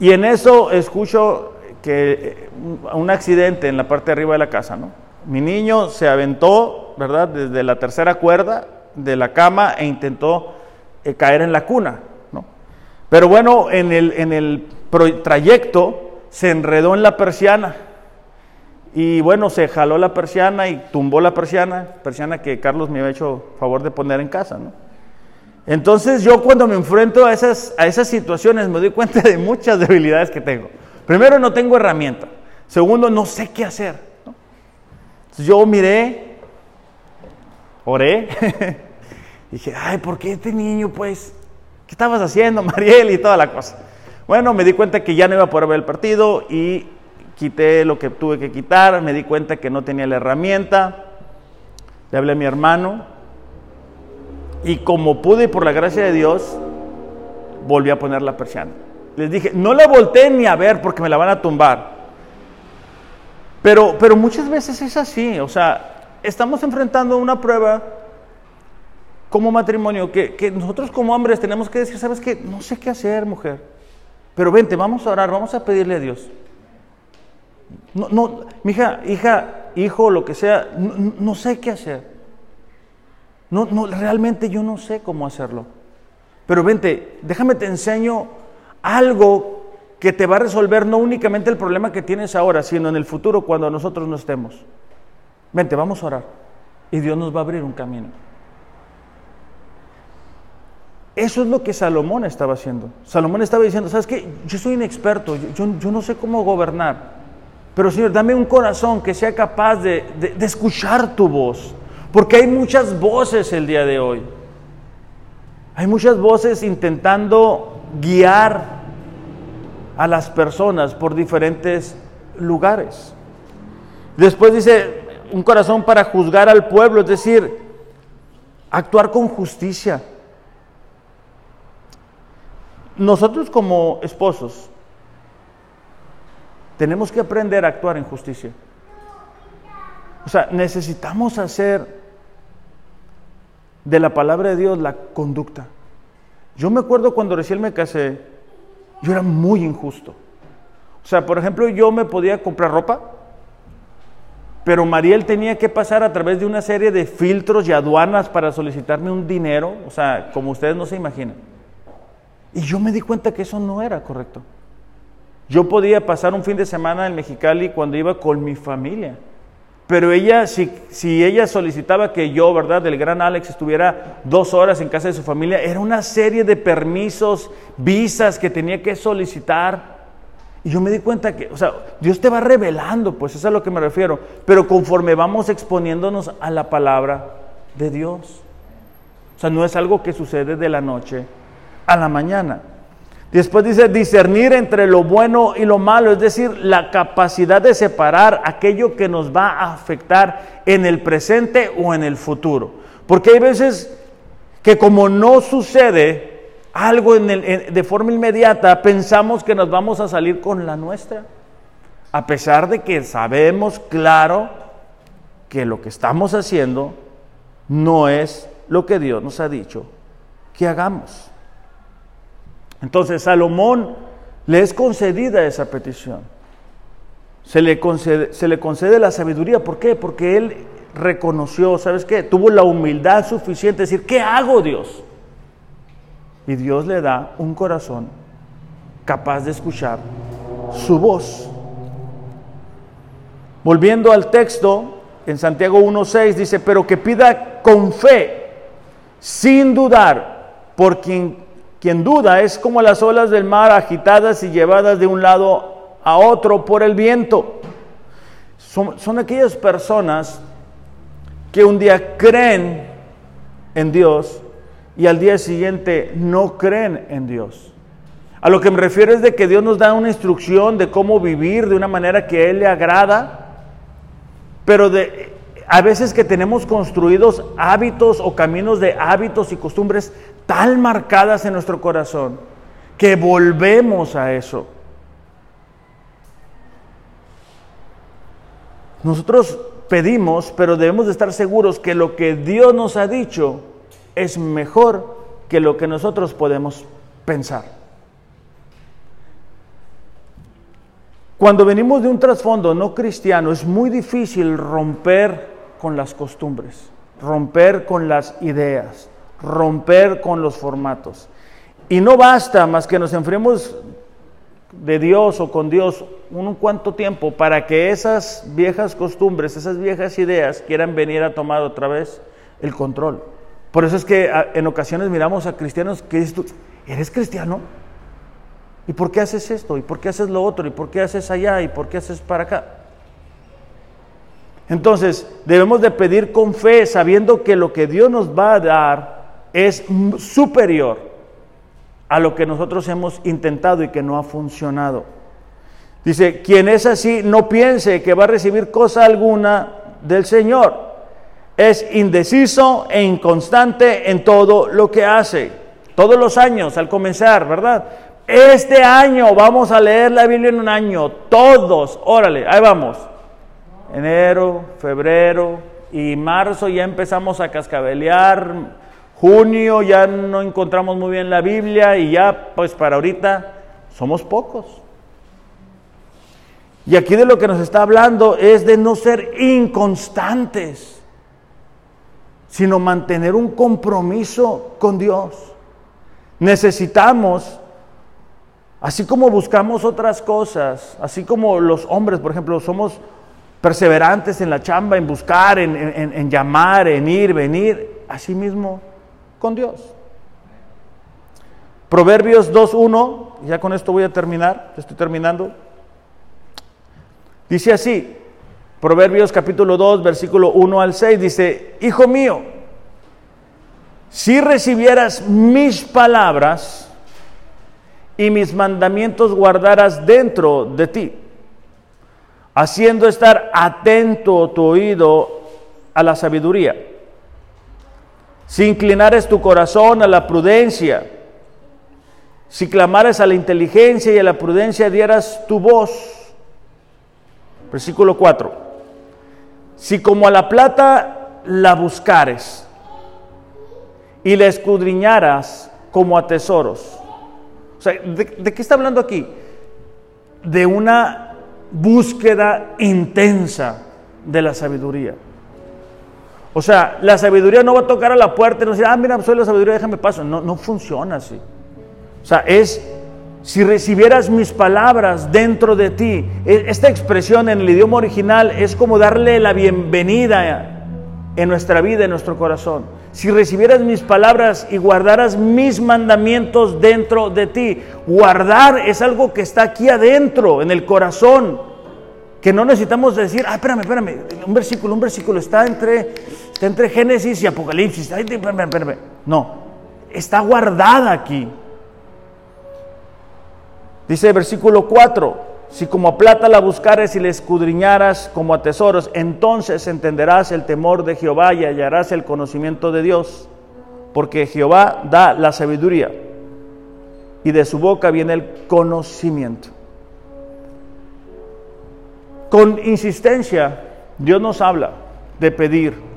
Y en eso escucho que eh, un accidente en la parte de arriba de la casa, ¿no? Mi niño se aventó, ¿verdad? Desde la tercera cuerda de la cama e intentó eh, caer en la cuna, ¿no? Pero bueno, en el, en el trayecto se enredó en la persiana y bueno, se jaló la persiana y tumbó la persiana, persiana que Carlos me había hecho favor de poner en casa. Entonces yo cuando me enfrento a esas, a esas situaciones me doy cuenta de muchas debilidades que tengo. Primero, no tengo herramienta. Segundo, no sé qué hacer. Entonces yo miré, oré, dije, ay, ¿por qué este niño, pues? ¿Qué estabas haciendo, Mariel? Y toda la cosa. Bueno, me di cuenta que ya no iba a poder ver el partido y quité lo que tuve que quitar, me di cuenta que no tenía la herramienta, le hablé a mi hermano y como pude por la gracia de Dios, volví a poner la persiana. Les dije, no la volteé ni a ver porque me la van a tumbar. Pero, pero muchas veces es así, o sea, estamos enfrentando una prueba como matrimonio que, que nosotros como hombres tenemos que decir, ¿sabes qué? No sé qué hacer, mujer. Pero vente, vamos a orar, vamos a pedirle a Dios. No, no, mi hija, hija, hijo, lo que sea, no, sé qué hacer. No, no, realmente yo no sé cómo hacerlo. Pero vente, déjame te enseño algo que te va a resolver no únicamente el problema que tienes ahora, sino en el futuro cuando nosotros no estemos. Vente, vamos a orar. Y Dios nos va a abrir un camino. Eso es lo que Salomón estaba haciendo. Salomón estaba diciendo, ¿sabes qué? Yo soy inexperto, yo, yo no sé cómo gobernar. Pero Señor, dame un corazón que sea capaz de, escuchar tu voz. Porque hay muchas voces el día de hoy. Hay muchas voces intentando guiar a las personas por diferentes lugares. Después dice, un corazón para juzgar al pueblo, es decir, actuar con justicia. Nosotros como esposos tenemos que aprender a actuar en justicia. O sea, necesitamos hacer de la palabra de Dios la conducta. Yo me acuerdo cuando recién me casé, yo era muy injusto. O sea, por ejemplo, yo me podía comprar ropa, pero Mariel tenía que pasar a través de una serie de filtros y aduanas para solicitarme un dinero, o sea, como ustedes no se imaginan. Y yo me di cuenta que eso no era correcto. Yo podía pasar un fin de semana en Mexicali cuando iba con mi familia. Pero ella, si, si, ella solicitaba que yo, ¿verdad?, del gran Alex estuviera dos horas en casa de su familia, era una serie de permisos, visas que tenía que solicitar. Y yo me di cuenta que, o sea, Dios te va revelando, pues eso es a lo que me refiero. Pero conforme vamos exponiéndonos a la palabra de Dios. O sea, no es algo que sucede de la noche a la mañana. Después dice discernir entre lo bueno y lo malo, es decir, la capacidad de separar aquello que nos va a afectar en el presente o en el futuro. Porque hay veces que como no sucede algo de forma inmediata, pensamos que nos vamos a salir con la nuestra. A pesar de que sabemos claro que lo que estamos haciendo no es lo que Dios nos ha dicho que hagamos. Entonces Salomón le es concedida esa petición. Se le, concede, la sabiduría. ¿Por qué? Porque él reconoció, ¿sabes qué? Tuvo la humildad suficiente de decir, ¿qué hago Dios? Y Dios le da un corazón capaz de escuchar su voz. Volviendo al texto, en Santiago 1.6 dice, pero que pida con fe, sin dudar, por quien quien duda es como las olas del mar agitadas y llevadas de un lado a otro por el viento. Son, aquellas personas que un día creen en Dios y al día siguiente no creen en Dios. A lo que me refiero es de que Dios nos da una instrucción de cómo vivir de una manera que a Él le agrada, pero de, a veces que tenemos construidos hábitos o caminos de hábitos y costumbres tan marcadas en nuestro corazón que volvemos a eso. Nosotros pedimos, pero debemos de estar seguros que lo que Dios nos ha dicho es mejor que lo que nosotros podemos pensar. Cuando venimos de un trasfondo no cristiano es muy difícil romper con las costumbres, romper con las ideas, romper con los formatos. Y no basta más que nos enfriemos de Dios o con Dios un cuanto tiempo para que esas viejas costumbres, esas viejas ideas quieran venir a tomar otra vez el control. Por eso es que en ocasiones miramos a cristianos que dices tú, ¿eres cristiano? ¿Y por qué haces esto? ¿Y por qué haces lo otro? ¿Y por qué haces allá? ¿Y por qué haces para acá? Entonces, debemos de pedir con fe, sabiendo que lo que Dios nos va a dar es superior a lo que nosotros hemos intentado y que no ha funcionado. Dice, quien es así, no piense que va a recibir cosa alguna del Señor. Es indeciso e inconstante en todo lo que hace. Todos los años, al comenzar, ¿verdad? Este año vamos a leer la Biblia en un año. Todos, órale, ahí vamos enero, febrero y marzo ya empezamos a cascabelear, junio ya no encontramos muy bien la Biblia y ya pues para ahorita somos pocos. Y aquí de lo que nos está hablando es de no ser inconstantes, sino mantener un compromiso con Dios. Necesitamos, así como buscamos otras cosas, así como los hombres, por ejemplo, somos perseverantes en la chamba, en buscar, en, llamar, en ir, venir, así mismo con Dios. Proverbios 2.1, ya con esto voy a terminar, estoy terminando. Dice así, Proverbios capítulo 2, versículo 1 al 6, dice, Hijo mío, si recibieras mis palabras y mis mandamientos guardaras dentro de ti, haciendo estar atento tu oído a la sabiduría. Si inclinares tu corazón a la prudencia, si clamares a la inteligencia y a la prudencia dieras tu voz. Versículo 4. Si como a la plata la buscares y la escudriñaras como a tesoros. O sea, ¿de, de qué está hablando aquí? De una búsqueda intensa de la sabiduría. O sea, la sabiduría no va a tocar a la puerta y no decir, ah, mira, soy la sabiduría, déjame paso. No, no funciona así. O sea, es, si recibieras mis palabras dentro de ti, e, esta expresión en el idioma original es como darle la bienvenida en nuestra vida, en nuestro corazón. Si recibieras mis palabras y guardaras mis mandamientos dentro de ti, guardar es algo que está aquí adentro, en el corazón, que no necesitamos decir, ah, espérame, espérame, un versículo, un versículo, está entre, está entre Génesis y Apocalipsis. Ay, espérame, espérame. No, está guardada aquí. Dice el versículo 4, si como a plata la buscares y la escudriñaras como a tesoros, entonces entenderás el temor de Jehová y hallarás el conocimiento de Dios, porque Jehová da la sabiduría y de su boca viene el conocimiento. Con insistencia, Dios nos habla de pedir,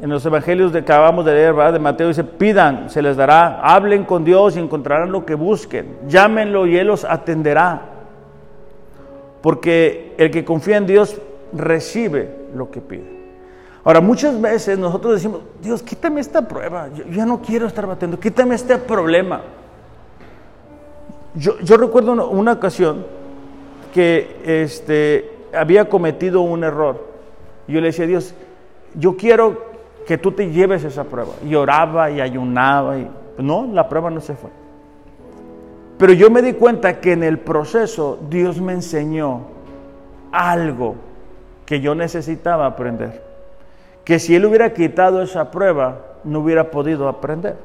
en los evangelios que acabamos de leer, ¿verdad? de Mateo, dice, pidan, se les dará, hablen con Dios y encontrarán lo que busquen, llámenlo y Él los atenderá. Porque el que confía en Dios recibe lo que pide. Ahora, muchas veces nosotros decimos, Dios, quítame esta prueba, yo, ya no quiero estar batiendo, quítame este problema. Yo, recuerdo una, ocasión que este, había cometido un error. Yo le decía a Dios, yo quiero que tú te lleves esa prueba. Y oraba y ayunaba y no, la prueba no se fue. Pero yo me di cuenta que en el proceso Dios me enseñó algo que yo necesitaba aprender. Que si Él hubiera quitado esa prueba, no hubiera podido aprender.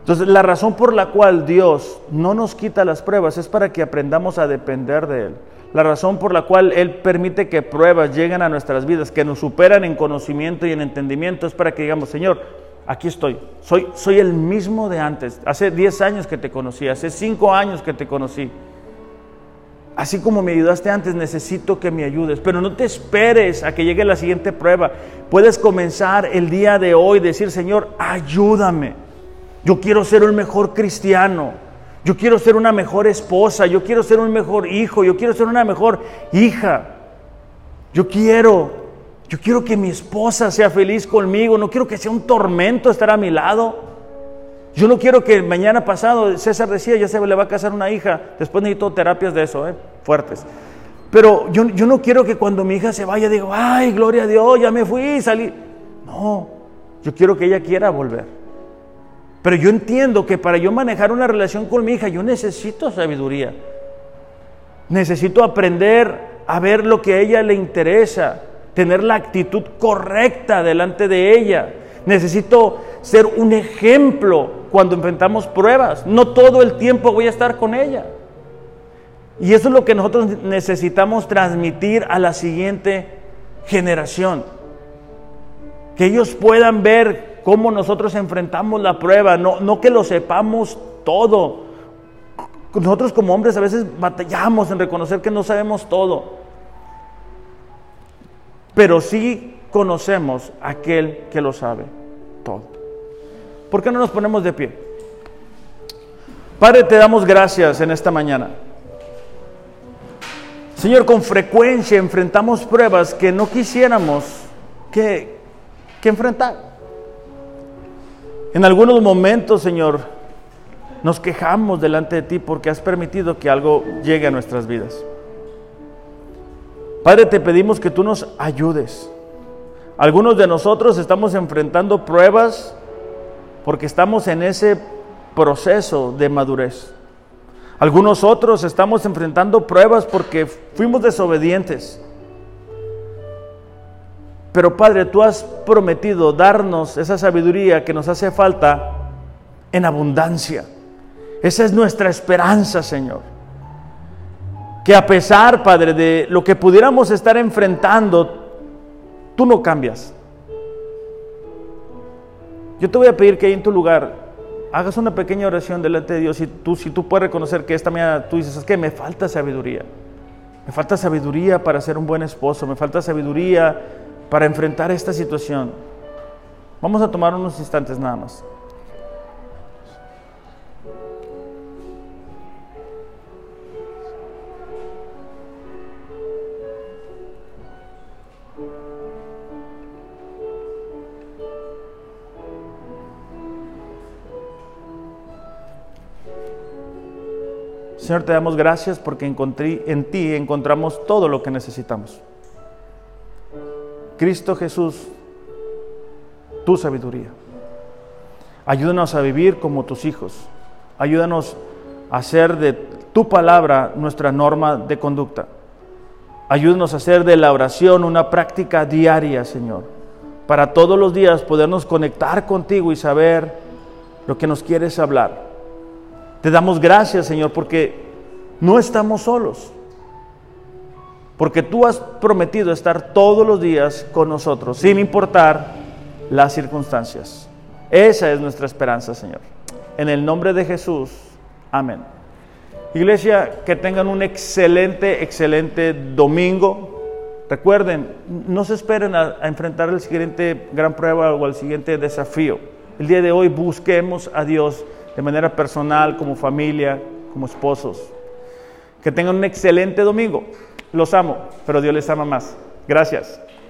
Entonces, la razón por la cual Dios no nos quita las pruebas es para que aprendamos a depender de Él. La razón por la cual Él permite que pruebas lleguen a nuestras vidas, que nos superan en conocimiento y en entendimiento, es para que digamos, Señor, aquí estoy, soy, soy el mismo de antes. Hace 10 años que te conocí, hace 5 años que te conocí. Así como me ayudaste antes, necesito que me ayudes. Pero no te esperes a que llegue la siguiente prueba. Puedes comenzar el día de hoy, decir, Señor, ayúdame. Yo quiero ser un mejor cristiano. Yo quiero ser una mejor esposa. Yo quiero ser un mejor hijo. Yo quiero ser una mejor hija. Yo quiero, yo quiero que mi esposa sea feliz conmigo. No quiero que sea un tormento estar a mi lado. Yo no quiero que mañana pasado, César decía, ya se le va a casar una hija. Después necesito terapias de eso, ¿eh? fuertes. Pero yo, yo no quiero que cuando mi hija se vaya diga, ay, gloria a Dios, ya me fui, salí. No, yo quiero que ella quiera volver. Pero yo entiendo que para yo manejar una relación con mi hija, yo necesito sabiduría. Necesito aprender a ver lo que a ella le interesa, tener la actitud correcta delante de ella. Necesito ser un ejemplo cuando enfrentamos pruebas. No todo el tiempo voy a estar con ella. Y eso es lo que nosotros necesitamos transmitir a la siguiente generación. Que ellos puedan ver cómo nosotros enfrentamos la prueba, no, no que lo sepamos todo. Nosotros como hombres a veces batallamos en reconocer que no sabemos todo, pero sí conocemos a aquel que lo sabe todo. ¿Por qué no nos ponemos de pie? Padre, te damos gracias en esta mañana. Señor, con frecuencia enfrentamos pruebas que no quisiéramos que, que enfrentar. En algunos momentos, Señor, nos quejamos delante de ti porque has permitido que algo llegue a nuestras vidas. Padre, te pedimos que tú nos ayudes. Algunos de nosotros estamos enfrentando pruebas porque estamos en ese proceso de madurez. Algunos otros estamos enfrentando pruebas porque fuimos desobedientes. Pero Padre, tú has prometido darnos esa sabiduría que nos hace falta en abundancia. Esa es nuestra esperanza, Señor. Que a pesar, Padre, de lo que pudiéramos estar enfrentando, tú no cambias. Yo te voy a pedir que ahí en tu lugar hagas una pequeña oración delante de Dios y tú, si tú puedes reconocer que esta mañana tú dices, es que me falta sabiduría. Me falta sabiduría para ser un buen esposo, me falta sabiduría para enfrentar esta situación. Vamos a tomar unos instantes nada más. Señor, te damos gracias porque en ti encontramos todo lo que necesitamos. Cristo Jesús, tu sabiduría. Ayúdanos a vivir como tus hijos. Ayúdanos a hacer de tu palabra nuestra norma de conducta. Ayúdanos a hacer de la oración una práctica diaria, Señor, para todos los días podernos conectar contigo y saber lo que nos quieres hablar. Te damos gracias, Señor, porque no estamos solos porque tú has prometido estar todos los días con nosotros, sin importar las circunstancias. Esa es nuestra esperanza, Señor. En el nombre de Jesús, amén. Iglesia, que tengan un excelente, excelente domingo. Recuerden, no se esperen a, enfrentar el siguiente gran prueba o el siguiente desafío. El día de hoy busquemos a Dios de manera personal, como familia, como esposos. Que tengan un excelente domingo. Los amo, pero Dios les ama más. Gracias.